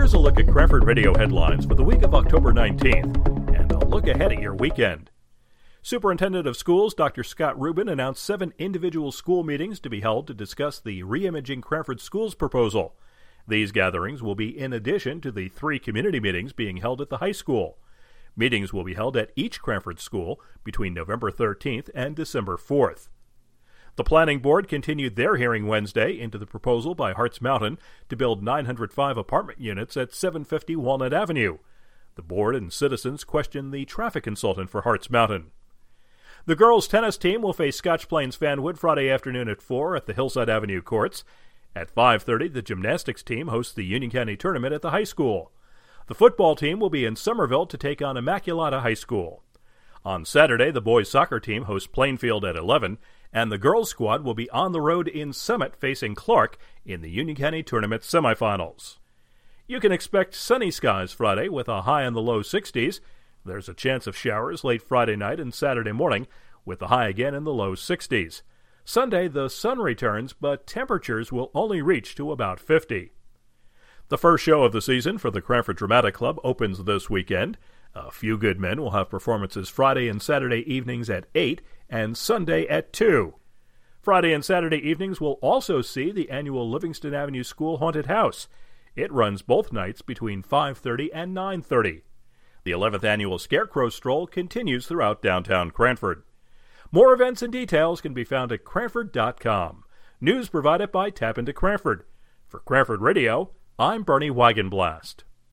Here's a look at Cranford Radio headlines for the week of October 19th, and a look ahead at your weekend. Superintendent of Schools Dr. Scott Rubin announced seven individual school meetings to be held to discuss the Reimaging Cranford Schools proposal. These gatherings will be in addition to the three community meetings being held at the high school. Meetings will be held at each Cranford school between November 13th and December 4th. The Planning Board continued their hearing Wednesday into the proposal by Hartz Mountain to build 905 apartment units at 750 Walnut Avenue. The board and citizens questioned the traffic consultant for Hartz Mountain. The girls' tennis team will face Scotch Plains Fanwood Friday afternoon at 4 at the Hillside Avenue courts. At 5:30, the gymnastics team hosts the Union County tournament at the high school. The football team will be in Somerville to take on Immaculata High School. On Saturday, the boys' soccer team hosts Plainfield at 11, and the girls' squad will be on the road in Summit facing Clark in the Union County tournament semifinals. You can expect sunny skies Friday with a high in the low 60s. There's a chance of showers late Friday night and Saturday morning, with the high again in the low 60s. Sunday, the sun returns, but temperatures will only reach to about 50. The first show of the season for the Cranford Dramatic Club opens this weekend. A Few Good Men will have performances Friday and Saturday evenings at 8 and Sunday at 2. Friday and Saturday evenings will also see the annual Livingston Avenue School Haunted House. It runs both nights between 5:30 and 9:30. The 11th annual Scarecrow Stroll continues throughout downtown Cranford. More events and details can be found at Cranford.com. News provided by Tap into Cranford. For Cranford Radio, I'm Bernie Wagenblast.